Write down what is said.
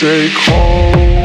Take home.